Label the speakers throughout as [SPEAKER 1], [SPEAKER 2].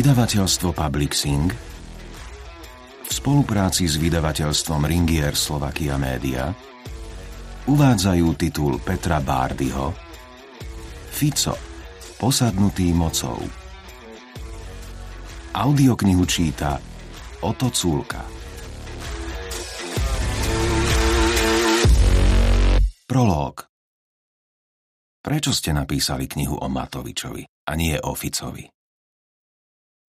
[SPEAKER 1] Vydavateľstvo Publixing v spolupráci s vydavateľstvom Ringier Slovakia Media uvádzajú titul Petra Bárdyho Fico, posadnutý mocou. Audioknihu číta Oto Culka. Prológ Prečo ste napísali knihu o Matovičovi a nie o Ficovi?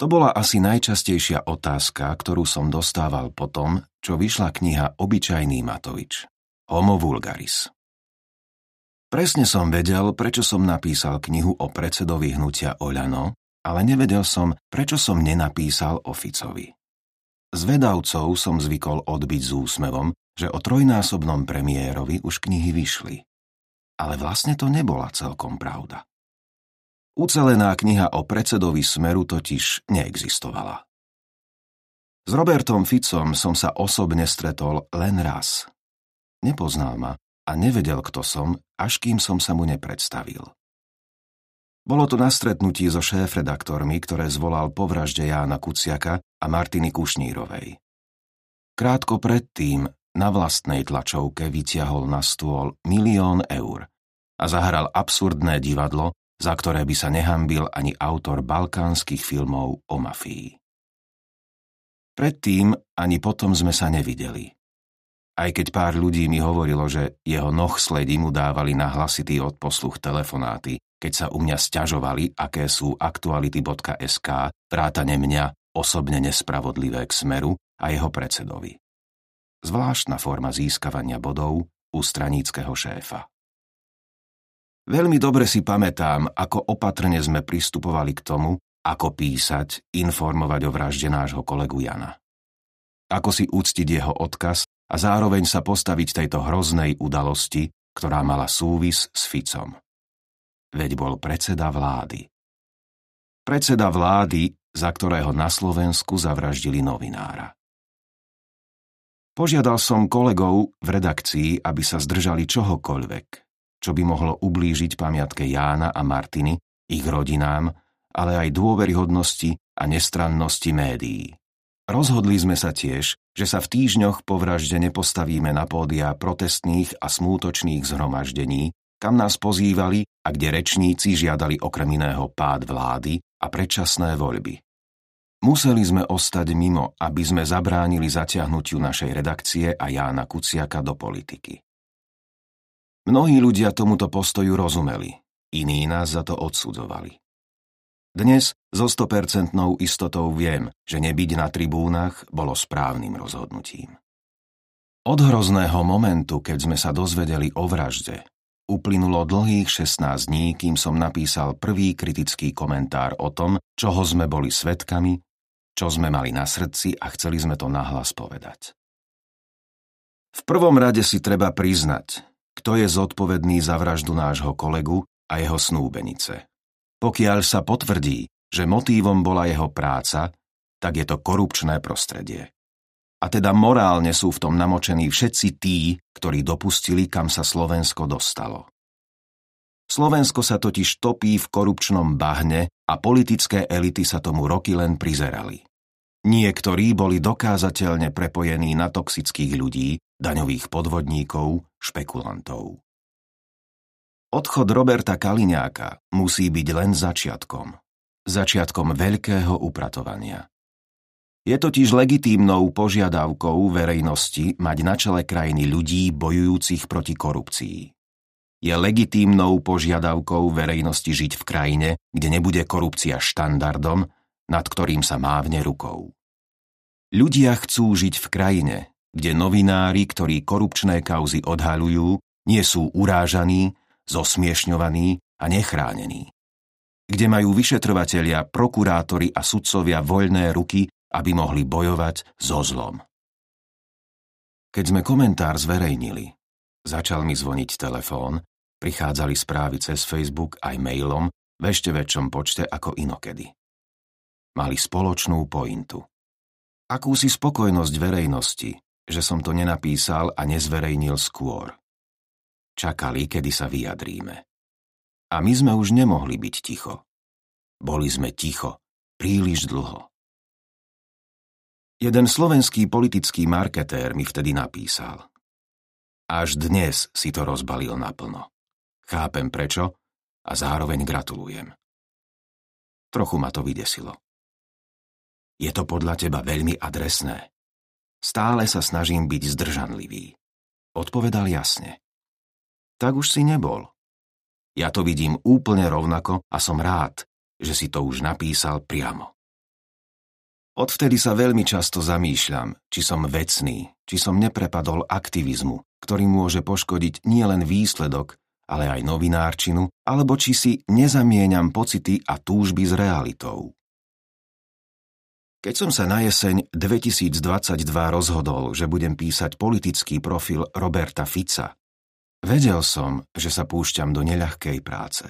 [SPEAKER 1] To bola asi najčastejšia otázka, ktorú som dostával po tom, čo vyšla kniha Obyčajný Matovič. Homo vulgaris. Presne som vedel, prečo som napísal knihu o predsedovi hnutia Oľano, ale nevedel som, prečo som nenapísal o Ficovi. Z vedavcov som zvykol odbiť s úsmevom, že o trojnásobnom premiérovi už knihy vyšli. Ale vlastne to nebola celkom pravda. Ucelená kniha o predsedovi Smeru totiž neexistovala. S Robertom Ficom som sa osobne stretol len raz. Nepoznal ma a nevedel, kto som, až kým som sa mu nepredstavil. Bolo to na stretnutí so šéf-redaktormi, ktoré zvolal po vražde Jána Kuciaka a Martiny Kušnírovej. Krátko predtým na vlastnej tlačovke vytiahol na stôl milión eur a zahral absurdné divadlo, za ktoré by sa nehambil ani autor balkánskych filmov o mafii. Predtým ani potom sme sa nevideli. Aj keď pár ľudí mi hovorilo, že jeho noh sledi mu dávali na hlasitý odposluch telefonáty, keď sa u mňa sťažovali, aké sú aktuality.sk, vrátane mňa osobne nespravodlivé k smeru a jeho predsedovi. Zvláštna forma získavania bodov u straníckého šéfa. Veľmi dobre si pamätám, ako opatrne sme pristupovali k tomu, ako písať, informovať o vražde nášho kolegu Jana. Ako si úctiť jeho odkaz a zároveň sa postaviť tejto hroznej udalosti, ktorá mala súvis s Ficom. Veď bol predseda vlády. Predseda vlády, za ktorého na Slovensku zavraždili novinára. Požiadal som kolegov v redakcii, aby sa zdržali čohokoľvek, čo by mohlo ublížiť pamiatke Jána a Martiny, ich rodinám, ale aj dôveryhodnosti a nestrannosti médií. Rozhodli sme sa tiež, že sa v týždňoch po vražde nepostavíme na pódia protestných a smútočných zhromaždení, kam nás pozývali a kde rečníci žiadali okrem iného pád vlády a predčasné voľby. Museli sme ostať mimo, aby sme zabránili zaťahnutiu našej redakcie a Jána Kuciaka do politiky. Mnohí ľudia tomuto postoju rozumeli, iní nás za to odsudzovali. Dnes so 100% istotou viem, že nebyť na tribúnach bolo správnym rozhodnutím. Od hrozného momentu, keď sme sa dozvedeli o vražde, uplynulo dlhých 16 dní, kým som napísal prvý kritický komentár o tom, čoho sme boli svetkami, čo sme mali na srdci a chceli sme to nahlas povedať. V prvom rade si treba priznať, kto je zodpovedný za vraždu nášho kolegu a jeho snúbenice. Pokiaľ sa potvrdí, že motívom bola jeho práca, tak je to korupčné prostredie. A teda morálne sú v tom namočení všetci tí, ktorí dopustili, kam sa Slovensko dostalo. Slovensko sa totiž topí v korupčnom bahne a politické elity sa tomu roky len prizerali. Niektorí boli dokázateľne prepojení na toxických ľudí, daňových podvodníkov, špekulantov. Odchod Roberta Kaliňáka musí byť len začiatkom. Začiatkom veľkého upratovania. Je totiž legitímnou požiadavkou verejnosti mať na čele krajiny ľudí bojujúcich proti korupcii. Je legitímnou požiadavkou verejnosti žiť v krajine, kde nebude korupcia štandardom, nad ktorým sa mávne rukou. Ľudia chcú žiť v krajine, kde novinári, ktorí korupčné kauzy odhalujú, nie sú urážaní, zosmiešňovaní a nechránení. Kde majú vyšetrovatelia, prokurátori a sudcovia voľné ruky, aby mohli bojovať so zlom. Keď sme komentár zverejnili, začal mi zvoniť telefón, prichádzali správy cez Facebook aj mailom v ešte väčšom počte ako inokedy mali spoločnú pointu. Akúsi spokojnosť verejnosti, že som to nenapísal a nezverejnil skôr. Čakali, kedy sa vyjadríme. A my sme už nemohli byť ticho. Boli sme ticho, príliš dlho. Jeden slovenský politický marketér mi vtedy napísal. Až dnes si to rozbalil naplno. Chápem prečo a zároveň gratulujem. Trochu ma to vydesilo. Je to podľa teba veľmi adresné. Stále sa snažím byť zdržanlivý. Odpovedal jasne. Tak už si nebol. Ja to vidím úplne rovnako a som rád, že si to už napísal priamo. Odvtedy sa veľmi často zamýšľam, či som vecný, či som neprepadol aktivizmu, ktorý môže poškodiť nielen výsledok, ale aj novinárčinu, alebo či si nezamieňam pocity a túžby s realitou. Keď som sa na jeseň 2022 rozhodol, že budem písať politický profil Roberta Fica, vedel som, že sa púšťam do neľahkej práce.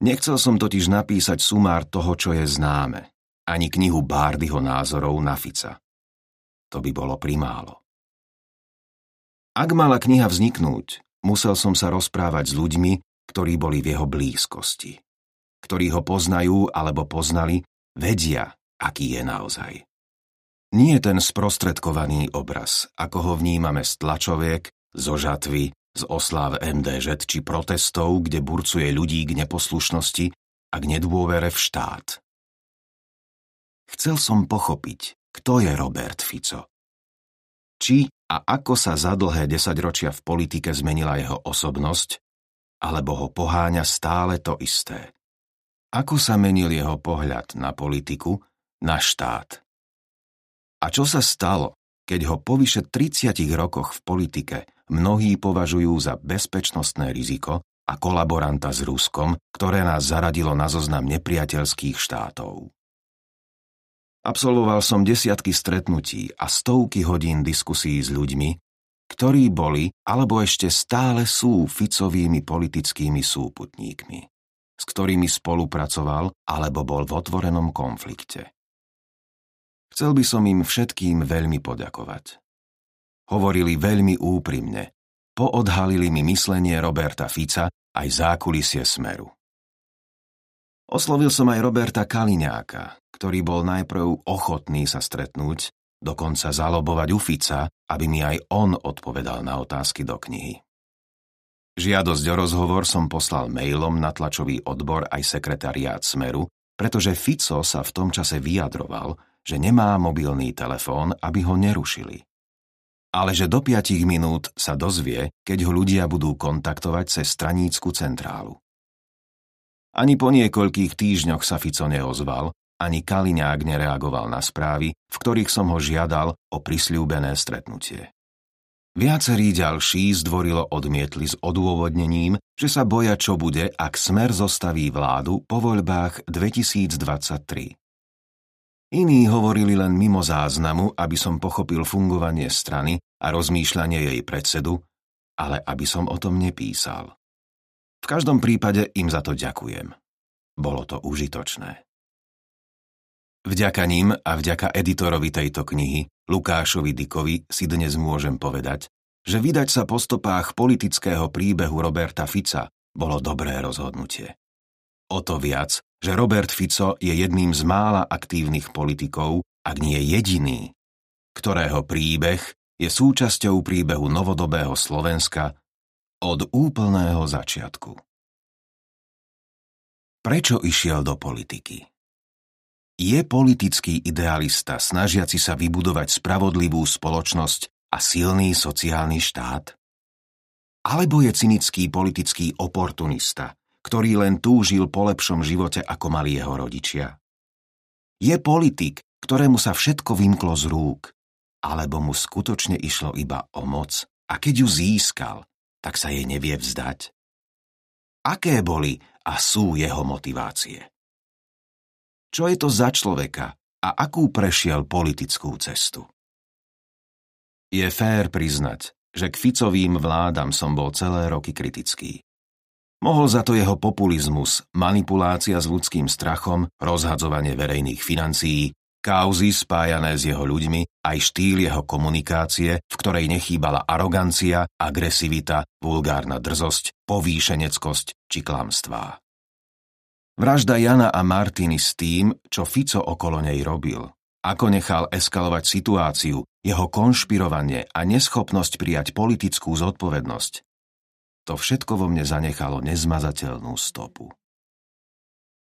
[SPEAKER 1] Nechcel som totiž napísať sumár toho, čo je známe, ani knihu Bárdyho názorov na Fica. To by bolo primálo. Ak mala kniha vzniknúť, musel som sa rozprávať s ľuďmi, ktorí boli v jeho blízkosti. Ktorí ho poznajú alebo poznali, vedia, aký je naozaj. Nie ten sprostredkovaný obraz, ako ho vnímame z tlačoviek, zo žatvy, z osláv MDŽ či protestov, kde burcuje ľudí k neposlušnosti a k nedôvere v štát. Chcel som pochopiť, kto je Robert Fico. Či a ako sa za dlhé desaťročia v politike zmenila jeho osobnosť, alebo ho poháňa stále to isté. Ako sa menil jeho pohľad na politiku, na štát. A čo sa stalo, keď ho po vyše 30 rokoch v politike mnohí považujú za bezpečnostné riziko a kolaboranta s Ruskom, ktoré nás zaradilo na zoznam nepriateľských štátov. Absolvoval som desiatky stretnutí a stovky hodín diskusí s ľuďmi, ktorí boli alebo ešte stále sú Ficovými politickými súputníkmi, s ktorými spolupracoval alebo bol v otvorenom konflikte. Chcel by som im všetkým veľmi poďakovať. Hovorili veľmi úprimne, poodhalili mi myslenie Roberta Fica aj zákulisie Smeru. Oslovil som aj Roberta Kaliňáka, ktorý bol najprv ochotný sa stretnúť, dokonca zalobovať u Fica, aby mi aj on odpovedal na otázky do knihy. Žiadosť o rozhovor som poslal mailom na tlačový odbor aj sekretariát Smeru, pretože Fico sa v tom čase vyjadroval, že nemá mobilný telefón, aby ho nerušili. Ale že do 5 minút sa dozvie, keď ho ľudia budú kontaktovať cez stranícku centrálu. Ani po niekoľkých týždňoch sa Fico neozval, ani Kaliňák nereagoval na správy, v ktorých som ho žiadal o prisľúbené stretnutie. Viacerí ďalší zdvorilo odmietli s odôvodnením, že sa boja, čo bude, ak Smer zostaví vládu po voľbách 2023. Iní hovorili len mimo záznamu, aby som pochopil fungovanie strany a rozmýšľanie jej predsedu, ale aby som o tom nepísal. V každom prípade im za to ďakujem. Bolo to užitočné. Vďaka ním a vďaka editorovi tejto knihy, Lukášovi Dikovi, si dnes môžem povedať, že vydať sa po stopách politického príbehu Roberta Fica bolo dobré rozhodnutie. O to viac, že Robert Fico je jedným z mála aktívnych politikov, ak nie jediný, ktorého príbeh je súčasťou príbehu novodobého Slovenska od úplného začiatku. Prečo išiel do politiky? Je politický idealista snažiaci sa vybudovať spravodlivú spoločnosť a silný sociálny štát? Alebo je cynický politický oportunista, ktorý len túžil po lepšom živote, ako mali jeho rodičia. Je politik, ktorému sa všetko vymklo z rúk, alebo mu skutočne išlo iba o moc a keď ju získal, tak sa jej nevie vzdať. Aké boli a sú jeho motivácie? Čo je to za človeka a akú prešiel politickú cestu? Je fér priznať, že k Ficovým vládam som bol celé roky kritický. Mohol za to jeho populizmus, manipulácia s ľudským strachom, rozhadzovanie verejných financií, kauzy spájané s jeho ľuďmi, aj štýl jeho komunikácie, v ktorej nechýbala arogancia, agresivita, vulgárna drzosť, povýšeneckosť či klamstvá. Vražda Jana a Martiny s tým, čo Fico okolo nej robil, ako nechal eskalovať situáciu, jeho konšpirovanie a neschopnosť prijať politickú zodpovednosť, to všetko vo mne zanechalo nezmazateľnú stopu.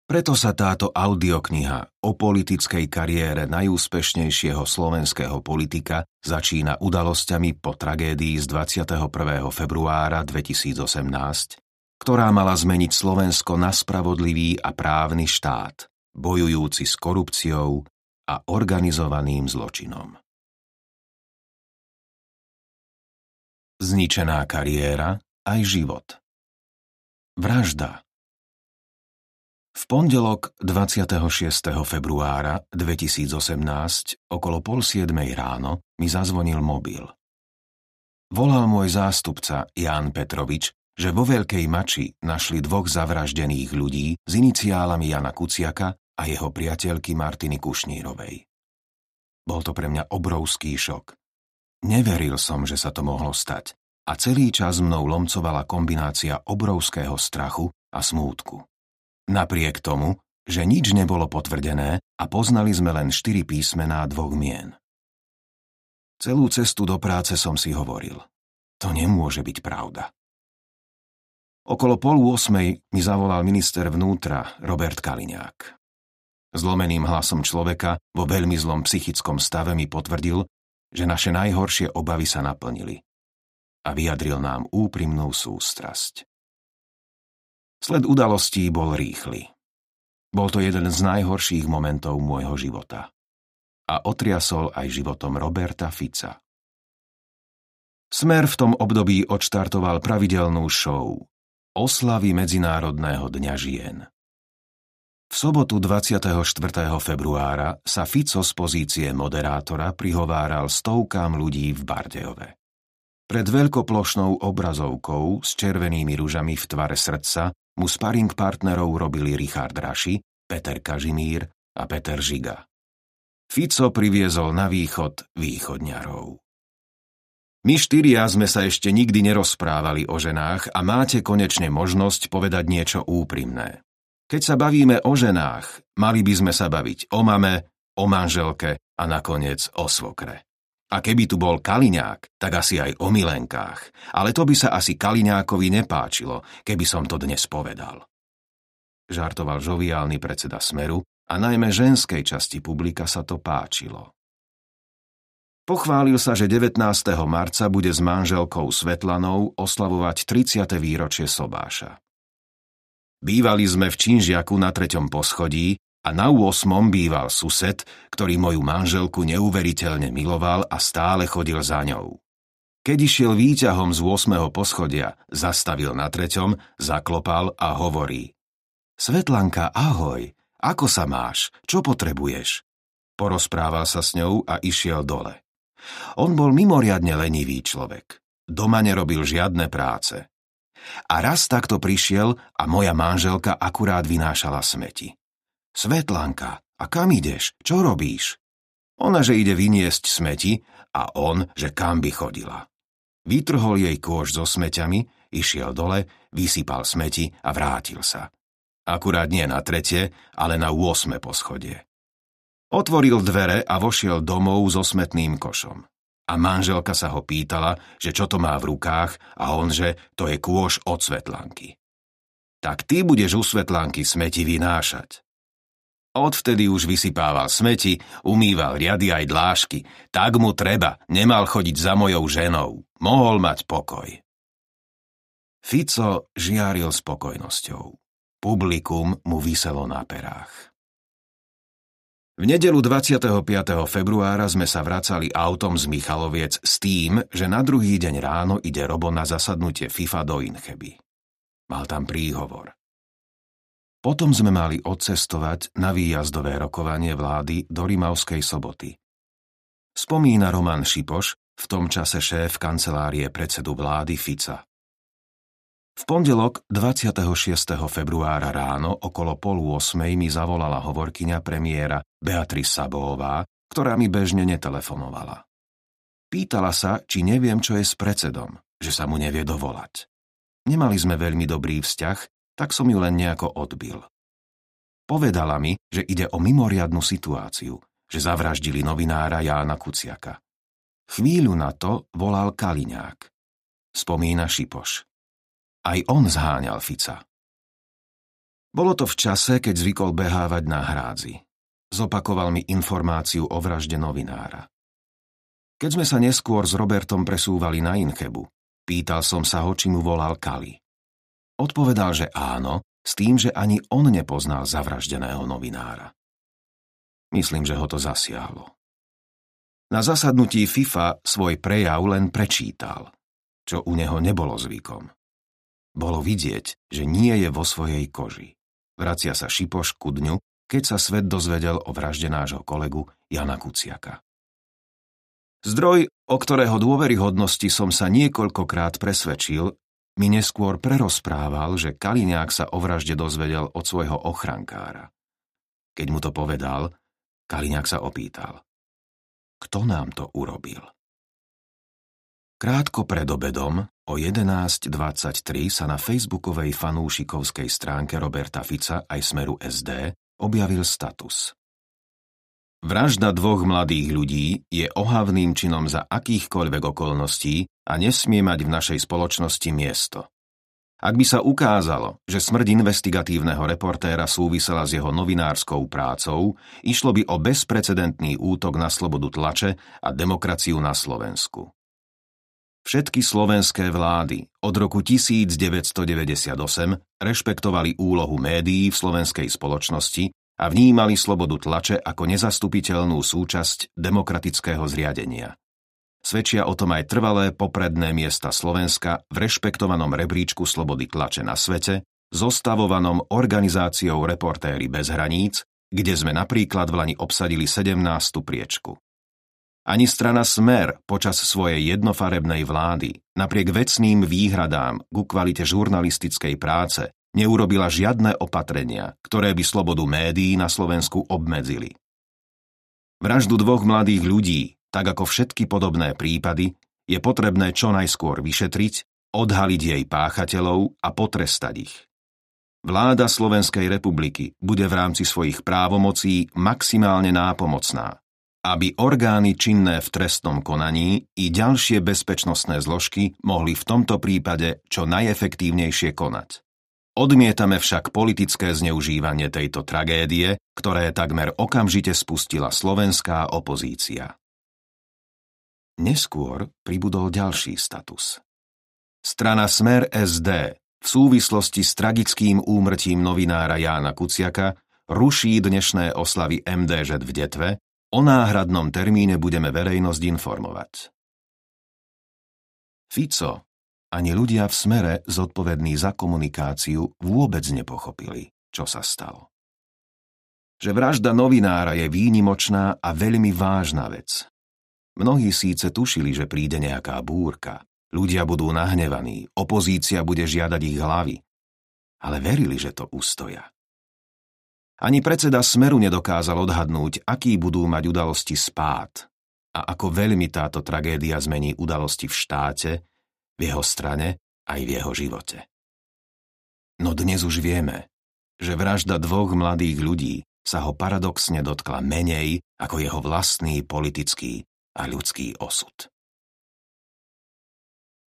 [SPEAKER 1] Preto sa táto audiokniha o politickej kariére najúspešnejšieho slovenského politika začína udalosťami po tragédii z 21. februára 2018, ktorá mala zmeniť Slovensko na spravodlivý a právny štát, bojujúci s korupciou a organizovaným zločinom. Zničená kariéra aj život. Vražda v pondelok 26. februára 2018 okolo pol siedmej ráno mi zazvonil mobil. Volal môj zástupca Ján Petrovič, že vo Veľkej Mači našli dvoch zavraždených ľudí s iniciálami Jana Kuciaka a jeho priateľky Martiny Kušnírovej. Bol to pre mňa obrovský šok. Neveril som, že sa to mohlo stať a celý čas mnou lomcovala kombinácia obrovského strachu a smútku. Napriek tomu, že nič nebolo potvrdené a poznali sme len štyri písmená dvoch mien. Celú cestu do práce som si hovoril. To nemôže byť pravda. Okolo pol osmej mi zavolal minister vnútra Robert Kaliňák. Zlomeným hlasom človeka vo veľmi zlom psychickom stave mi potvrdil, že naše najhoršie obavy sa naplnili a vyjadril nám úprimnú sústrasť. Sled udalostí bol rýchly. Bol to jeden z najhorších momentov môjho života. A otriasol aj životom Roberta Fica. Smer v tom období odštartoval pravidelnú show Oslavy Medzinárodného dňa žien. V sobotu 24. februára sa Fico z pozície moderátora prihováral stovkám ľudí v Bardejove. Pred veľkoplošnou obrazovkou s červenými ružami v tvare srdca mu sparing partnerov robili Richard Raši, Peter Kažimír a Peter Žiga. Fico priviezol na východ východňarov. My štyria sme sa ešte nikdy nerozprávali o ženách a máte konečne možnosť povedať niečo úprimné. Keď sa bavíme o ženách, mali by sme sa baviť o mame, o manželke a nakoniec o svokre. A keby tu bol Kaliňák, tak asi aj o milenkách. Ale to by sa asi Kaliňákovi nepáčilo, keby som to dnes povedal. Žartoval žoviálny predseda Smeru a najmä ženskej časti publika sa to páčilo. Pochválil sa, že 19. marca bude s manželkou Svetlanou oslavovať 30. výročie Sobáša. Bývali sme v Činžiaku na treťom poschodí a na 8. býval sused, ktorý moju manželku neuveriteľne miloval a stále chodil za ňou. Keď išiel výťahom z 8. poschodia, zastavil na treťom, zaklopal a hovorí Svetlanka, ahoj, ako sa máš, čo potrebuješ? Porozprával sa s ňou a išiel dole. On bol mimoriadne lenivý človek. Doma nerobil žiadne práce. A raz takto prišiel a moja manželka akurát vynášala smeti. Svetlanka, a kam ideš? Čo robíš? Ona, že ide vyniesť smeti a on, že kam by chodila. Vytrhol jej kôž so smeťami, išiel dole, vysypal smeti a vrátil sa. Akurát nie na tretie, ale na 8. poschodie. Otvoril dvere a vošiel domov so smetným košom. A manželka sa ho pýtala, že čo to má v rukách a on, že to je kôž od Svetlanky. Tak ty budeš u Svetlanky smeti vynášať. Odvtedy už vysypával smeti, umýval riady aj dlášky. Tak mu treba, nemal chodiť za mojou ženou. Mohol mať pokoj. Fico žiaril spokojnosťou. Publikum mu vyselo na perách. V nedelu 25. februára sme sa vracali autom z Michaloviec s tým, že na druhý deň ráno ide Robo na zasadnutie FIFA do Incheby. Mal tam príhovor. Potom sme mali odcestovať na výjazdové rokovanie vlády do Rimavskej soboty. Spomína Roman Šipoš, v tom čase šéf kancelárie predsedu vlády Fica. V pondelok 26. februára ráno okolo polu 8 mi zavolala hovorkyňa premiéra Beatrice Sabová, ktorá mi bežne netelefonovala. Pýtala sa, či neviem, čo je s predsedom, že sa mu nevie dovolať. Nemali sme veľmi dobrý vzťah tak som ju len nejako odbil. Povedala mi, že ide o mimoriadnu situáciu, že zavraždili novinára Jána Kuciaka. Chvíľu na to volal Kaliňák. Spomína Šipoš. Aj on zháňal Fica. Bolo to v čase, keď zvykol behávať na hrádzi. Zopakoval mi informáciu o vražde novinára. Keď sme sa neskôr s Robertom presúvali na Inchebu, pýtal som sa ho, či mu volal Kali. Odpovedal, že áno, s tým, že ani on nepoznal zavraždeného novinára. Myslím, že ho to zasiahlo. Na zasadnutí FIFA svoj prejav len prečítal, čo u neho nebolo zvykom. Bolo vidieť, že nie je vo svojej koži. Vracia sa Šipoš ku dňu, keď sa svet dozvedel o vražde nášho kolegu Jana Kuciaka. Zdroj, o ktorého dôveryhodnosti som sa niekoľkokrát presvedčil, mi neskôr prerozprával, že Kaliňák sa o vražde dozvedel od svojho ochrankára. Keď mu to povedal, Kaliňák sa opýtal. Kto nám to urobil? Krátko pred obedom o 11.23 sa na facebookovej fanúšikovskej stránke Roberta Fica aj Smeru SD objavil status. Vražda dvoch mladých ľudí je ohavným činom za akýchkoľvek okolností a nesmie mať v našej spoločnosti miesto. Ak by sa ukázalo, že smrť investigatívneho reportéra súvisela s jeho novinárskou prácou, išlo by o bezprecedentný útok na slobodu tlače a demokraciu na Slovensku. Všetky slovenské vlády od roku 1998 rešpektovali úlohu médií v slovenskej spoločnosti a vnímali slobodu tlače ako nezastupiteľnú súčasť demokratického zriadenia. Svedčia o tom aj trvalé popredné miesta Slovenska v rešpektovanom rebríčku slobody tlače na svete, zostavovanom organizáciou Reportéry bez hraníc, kde sme napríklad v Lani obsadili 17. priečku. Ani strana Smer počas svojej jednofarebnej vlády, napriek vecným výhradám ku kvalite žurnalistickej práce, neurobila žiadne opatrenia, ktoré by slobodu médií na Slovensku obmedzili. Vraždu dvoch mladých ľudí, tak ako všetky podobné prípady, je potrebné čo najskôr vyšetriť, odhaliť jej páchateľov a potrestať ich. Vláda Slovenskej republiky bude v rámci svojich právomocí maximálne nápomocná, aby orgány činné v trestnom konaní i ďalšie bezpečnostné zložky mohli v tomto prípade čo najefektívnejšie konať. Odmietame však politické zneužívanie tejto tragédie, ktoré takmer okamžite spustila slovenská opozícia. Neskôr pribudol ďalší status. Strana Smer SD v súvislosti s tragickým úmrtím novinára Jána Kuciaka ruší dnešné oslavy MDŽ v Detve, o náhradnom termíne budeme verejnosť informovať. Fico ani ľudia v smere zodpovední za komunikáciu vôbec nepochopili, čo sa stalo. Že vražda novinára je výnimočná a veľmi vážna vec. Mnohí síce tušili, že príde nejaká búrka, ľudia budú nahnevaní, opozícia bude žiadať ich hlavy, ale verili, že to ustoja. Ani predseda Smeru nedokázal odhadnúť, aký budú mať udalosti spát a ako veľmi táto tragédia zmení udalosti v štáte, v jeho strane aj v jeho živote. No dnes už vieme, že vražda dvoch mladých ľudí sa ho paradoxne dotkla menej ako jeho vlastný politický a ľudský osud.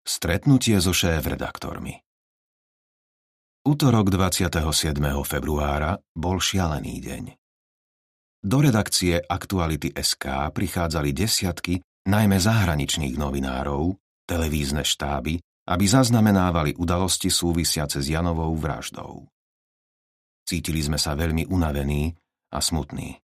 [SPEAKER 1] Stretnutie so šéf-redaktormi Útorok 27. februára bol šialený deň. Do redakcie Aktuality SK prichádzali desiatky najmä zahraničných novinárov, televízne štáby, aby zaznamenávali udalosti súvisiace s Janovou vraždou. Cítili sme sa veľmi unavení a smutní.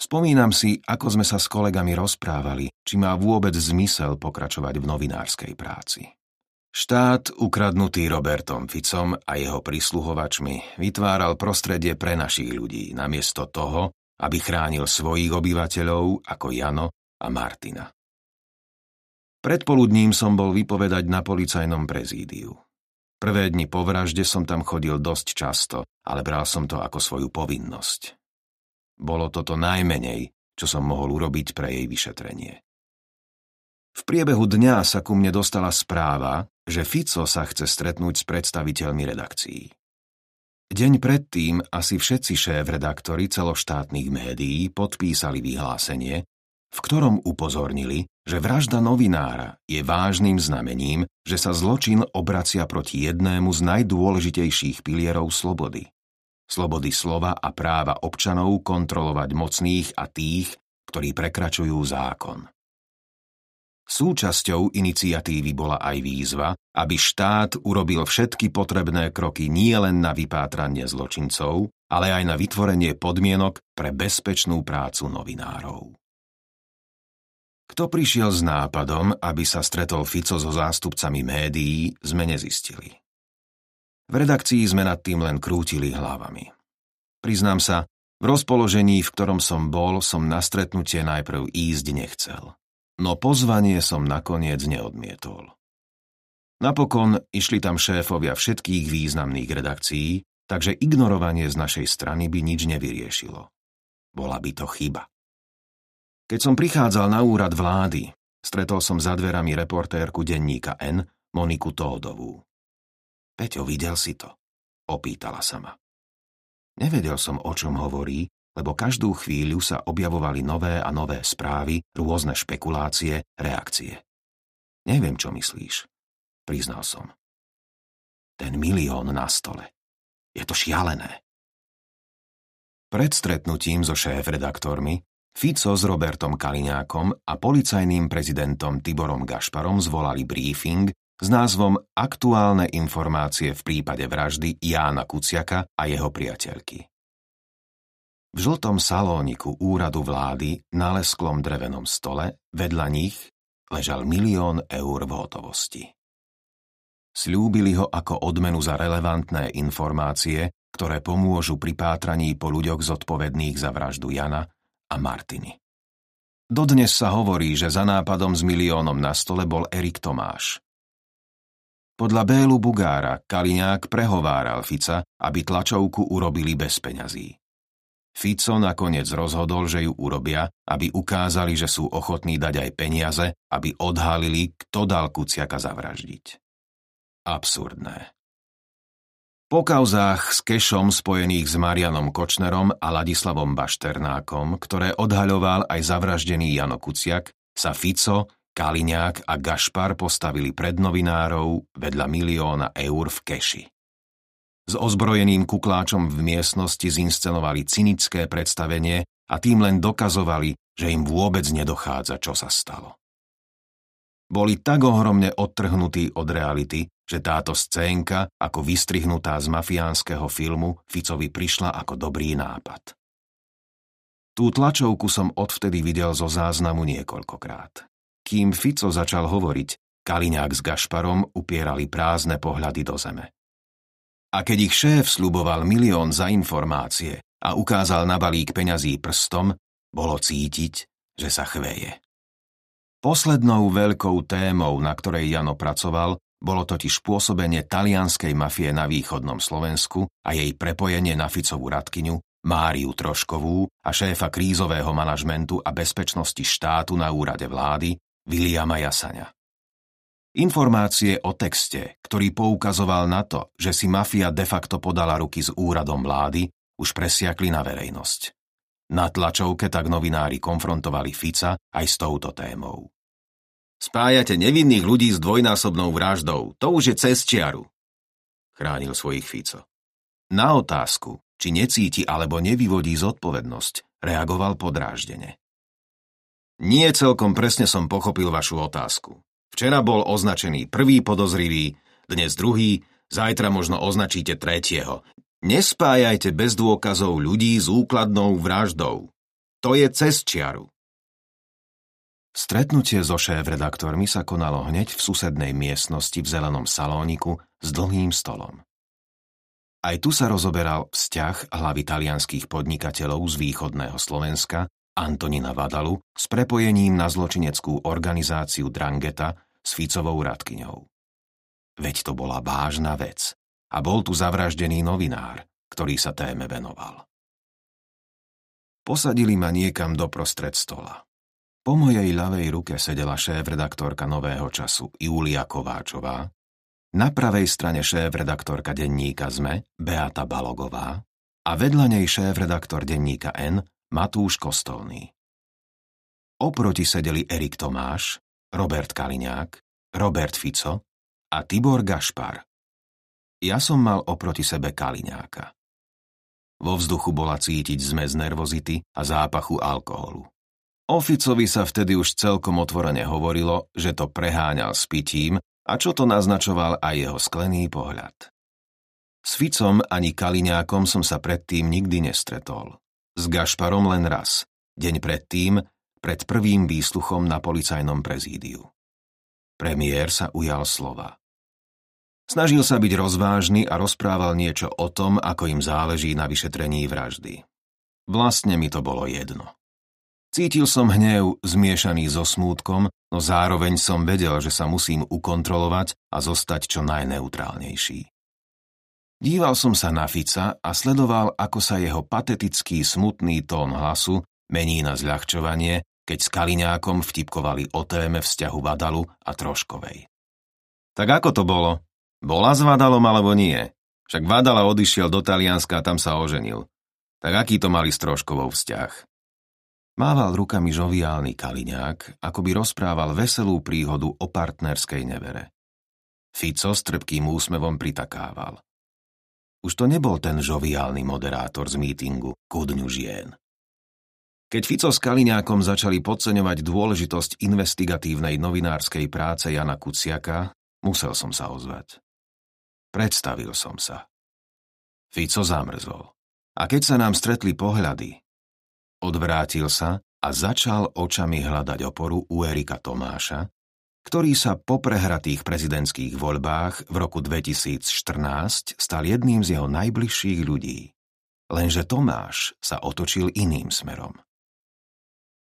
[SPEAKER 1] Spomínam si, ako sme sa s kolegami rozprávali, či má vôbec zmysel pokračovať v novinárskej práci. Štát, ukradnutý Robertom Ficom a jeho prisluhovačmi, vytváral prostredie pre našich ľudí, namiesto toho, aby chránil svojich obyvateľov ako Jano a Martina. Predpoludním som bol vypovedať na policajnom prezídiu. Prvé dni po vražde som tam chodil dosť často, ale bral som to ako svoju povinnosť. Bolo toto najmenej, čo som mohol urobiť pre jej vyšetrenie. V priebehu dňa sa ku mne dostala správa, že Fico sa chce stretnúť s predstaviteľmi redakcií. Deň predtým asi všetci šéf-redaktori celoštátnych médií podpísali vyhlásenie, v ktorom upozornili, že vražda novinára je vážnym znamením, že sa zločin obracia proti jednému z najdôležitejších pilierov slobody. Slobody slova a práva občanov kontrolovať mocných a tých, ktorí prekračujú zákon. Súčasťou iniciatívy bola aj výzva, aby štát urobil všetky potrebné kroky nielen na vypátranie zločincov, ale aj na vytvorenie podmienok pre bezpečnú prácu novinárov. Kto prišiel s nápadom, aby sa stretol Fico so zástupcami médií, sme nezistili. V redakcii sme nad tým len krútili hlavami. Priznám sa, v rozpoložení, v ktorom som bol, som na stretnutie najprv ísť nechcel no pozvanie som nakoniec neodmietol. Napokon išli tam šéfovia všetkých významných redakcií, takže ignorovanie z našej strany by nič nevyriešilo. Bola by to chyba. Keď som prichádzal na úrad vlády, stretol som za dverami reportérku denníka N, Moniku Tódovú. Peťo, videl si to? Opýtala sa ma. Nevedel som, o čom hovorí, lebo každú chvíľu sa objavovali nové a nové správy, rôzne špekulácie, reakcie. Neviem, čo myslíš, priznal som. Ten milión na stole. Je to šialené. Pred stretnutím so šéf-redaktormi Fico s Robertom Kaliňákom a policajným prezidentom Tiborom Gašparom zvolali briefing s názvom Aktuálne informácie v prípade vraždy Jána Kuciaka a jeho priateľky. V žltom salóniku úradu vlády na lesklom drevenom stole vedľa nich ležal milión eur v hotovosti. Sľúbili ho ako odmenu za relevantné informácie, ktoré pomôžu pri pátraní po ľuďoch zodpovedných za vraždu Jana a Martiny. Dodnes sa hovorí, že za nápadom s miliónom na stole bol Erik Tomáš. Podľa Bélu Bugára Kaliňák prehováral Fica, aby tlačovku urobili bez peňazí. Fico nakoniec rozhodol, že ju urobia, aby ukázali, že sú ochotní dať aj peniaze, aby odhalili, kto dal Kuciaka zavraždiť. Absurdné. Po kauzách s Kešom spojených s Marianom Kočnerom a Ladislavom Bašternákom, ktoré odhaľoval aj zavraždený Jano Kuciak, sa Fico, Kaliňák a Gašpar postavili pred novinárov vedľa milióna eur v keši. S ozbrojeným kukláčom v miestnosti zinscenovali cynické predstavenie a tým len dokazovali, že im vôbec nedochádza, čo sa stalo. Boli tak ohromne odtrhnutí od reality, že táto scénka, ako vystrihnutá z mafiánskeho filmu, Ficovi prišla ako dobrý nápad. Tú tlačovku som odvtedy videl zo záznamu niekoľkokrát. Kým Fico začal hovoriť, Kaliňák s Gašparom upierali prázdne pohľady do zeme. A keď ich šéf sluboval milión za informácie a ukázal na balík peňazí prstom, bolo cítiť, že sa chveje. Poslednou veľkou témou, na ktorej Jano pracoval, bolo totiž pôsobenie talianskej mafie na východnom Slovensku a jej prepojenie na Ficovú radkyňu, Máriu Troškovú a šéfa krízového manažmentu a bezpečnosti štátu na úrade vlády, Viliama Jasaňa. Informácie o texte, ktorý poukazoval na to, že si mafia de facto podala ruky s úradom vlády, už presiakli na verejnosť. Na tlačovke tak novinári konfrontovali Fica aj s touto témou. Spájate nevinných ľudí s dvojnásobnou vraždou, to už je cez čiaru, chránil svojich Fico. Na otázku, či necíti alebo nevyvodí zodpovednosť, reagoval podráždene. Nie celkom presne som pochopil vašu otázku. Včera bol označený prvý podozrivý, dnes druhý, zajtra možno označíte tretieho. Nespájajte bez dôkazov ľudí s úkladnou vraždou. To je cez čiaru. Stretnutie so šéf-redaktormi sa konalo hneď v susednej miestnosti v zelenom salóniku s dlhým stolom. Aj tu sa rozoberal vzťah hlavy talianských podnikateľov z východného Slovenska Antonina Vadalu s prepojením na zločineckú organizáciu Drangeta s Ficovou radkyňou. Veď to bola vážna vec a bol tu zavraždený novinár, ktorý sa téme venoval. Posadili ma niekam doprostred stola. Po mojej ľavej ruke sedela šéf-redaktorka Nového času Julia Kováčová, Na pravej strane šéf-redaktorka denníka ZME Beata Balogová a vedľa nej šéf-redaktor denníka N Matúš Kostolný. Oproti sedeli Erik Tomáš, Robert Kaliňák, Robert Fico a Tibor Gašpar. Ja som mal oproti sebe Kaliňáka. Vo vzduchu bola cítiť zmes nervozity a zápachu alkoholu. Oficovi sa vtedy už celkom otvorene hovorilo, že to preháňal s pitím a čo to naznačoval aj jeho sklený pohľad. S Ficom ani Kaliňákom som sa predtým nikdy nestretol. S Gašparom len raz, deň predtým, pred prvým výsluchom na policajnom prezídiu. Premiér sa ujal slova. Snažil sa byť rozvážny a rozprával niečo o tom, ako im záleží na vyšetrení vraždy. Vlastne mi to bolo jedno. Cítil som hnev zmiešaný so smútkom, no zároveň som vedel, že sa musím ukontrolovať a zostať čo najneutrálnejší. Díval som sa na Fica a sledoval, ako sa jeho patetický smutný tón hlasu mení na zľahčovanie, keď s Kaliňákom vtipkovali o téme vzťahu Vadalu a Troškovej. Tak ako to bolo? Bola s Vadalom alebo nie? Však Vadala odišiel do Talianska a tam sa oženil. Tak aký to mali s Troškovou vzťah? Mával rukami žoviálny kaliňák, ako by rozprával veselú príhodu o partnerskej nevere. Fico s trpkým úsmevom pritakával. Už to nebol ten žoviálny moderátor z mítingu Kudňu žien. Keď Fico s Kaliňákom začali podceňovať dôležitosť investigatívnej novinárskej práce Jana Kuciaka, musel som sa ozvať. Predstavil som sa. Fico zamrzol. A keď sa nám stretli pohľady, Odvrátil sa a začal očami hľadať oporu u Erika Tomáša, ktorý sa po prehratých prezidentských voľbách v roku 2014 stal jedným z jeho najbližších ľudí. Lenže Tomáš sa otočil iným smerom.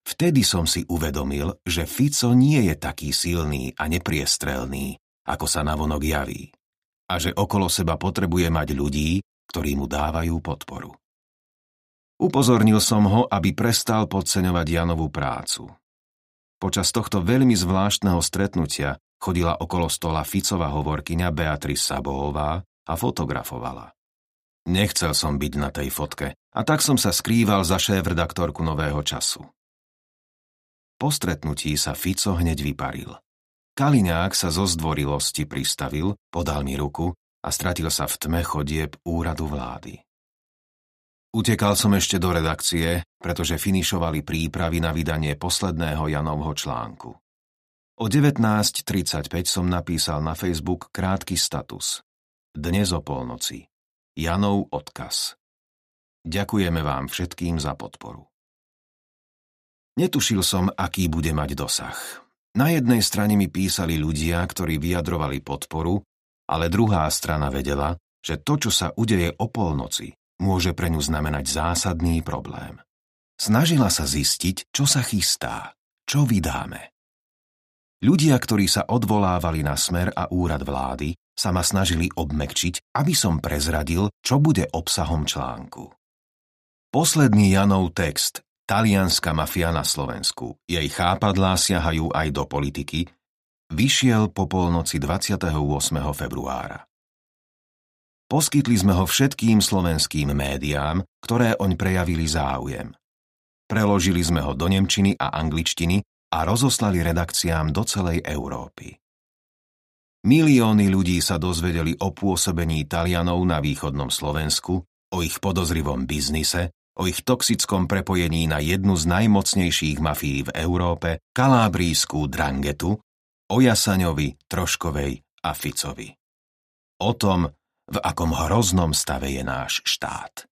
[SPEAKER 1] Vtedy som si uvedomil, že Fico nie je taký silný a nepriestrelný, ako sa navonok javí, a že okolo seba potrebuje mať ľudí, ktorí mu dávajú podporu. Upozornil som ho, aby prestal podceňovať Janovú prácu. Počas tohto veľmi zvláštneho stretnutia chodila okolo stola Ficova hovorkyňa Beatrice Sabová a fotografovala. Nechcel som byť na tej fotke a tak som sa skrýval za šéf-redaktorku Nového času. Po stretnutí sa Fico hneď vyparil. Kaliňák sa zo zdvorilosti pristavil, podal mi ruku a stratil sa v tme chodieb úradu vlády. Utekal som ešte do redakcie, pretože finišovali prípravy na vydanie posledného Janovho článku. O 19.35 som napísal na Facebook krátky status. Dnes o polnoci. Janov odkaz. Ďakujeme vám všetkým za podporu. Netušil som, aký bude mať dosah. Na jednej strane mi písali ľudia, ktorí vyjadrovali podporu, ale druhá strana vedela, že to, čo sa udeje o polnoci, môže pre ňu znamenať zásadný problém. Snažila sa zistiť, čo sa chystá, čo vydáme. Ľudia, ktorí sa odvolávali na smer a úrad vlády, sa ma snažili obmekčiť, aby som prezradil, čo bude obsahom článku. Posledný Janov text Talianská mafia na Slovensku, jej chápadlá siahajú aj do politiky, vyšiel po polnoci 28. februára. Poskytli sme ho všetkým slovenským médiám, ktoré oň prejavili záujem. Preložili sme ho do nemčiny a angličtiny a rozoslali redakciám do celej Európy. Milióny ľudí sa dozvedeli o pôsobení Talianov na východnom Slovensku, o ich podozrivom biznise, o ich toxickom prepojení na jednu z najmocnejších mafií v Európe, kalábrijskú Drangetu, o Jasaňovi, Troškovej a Ficovi. O tom, v akom hroznom stave je náš štát.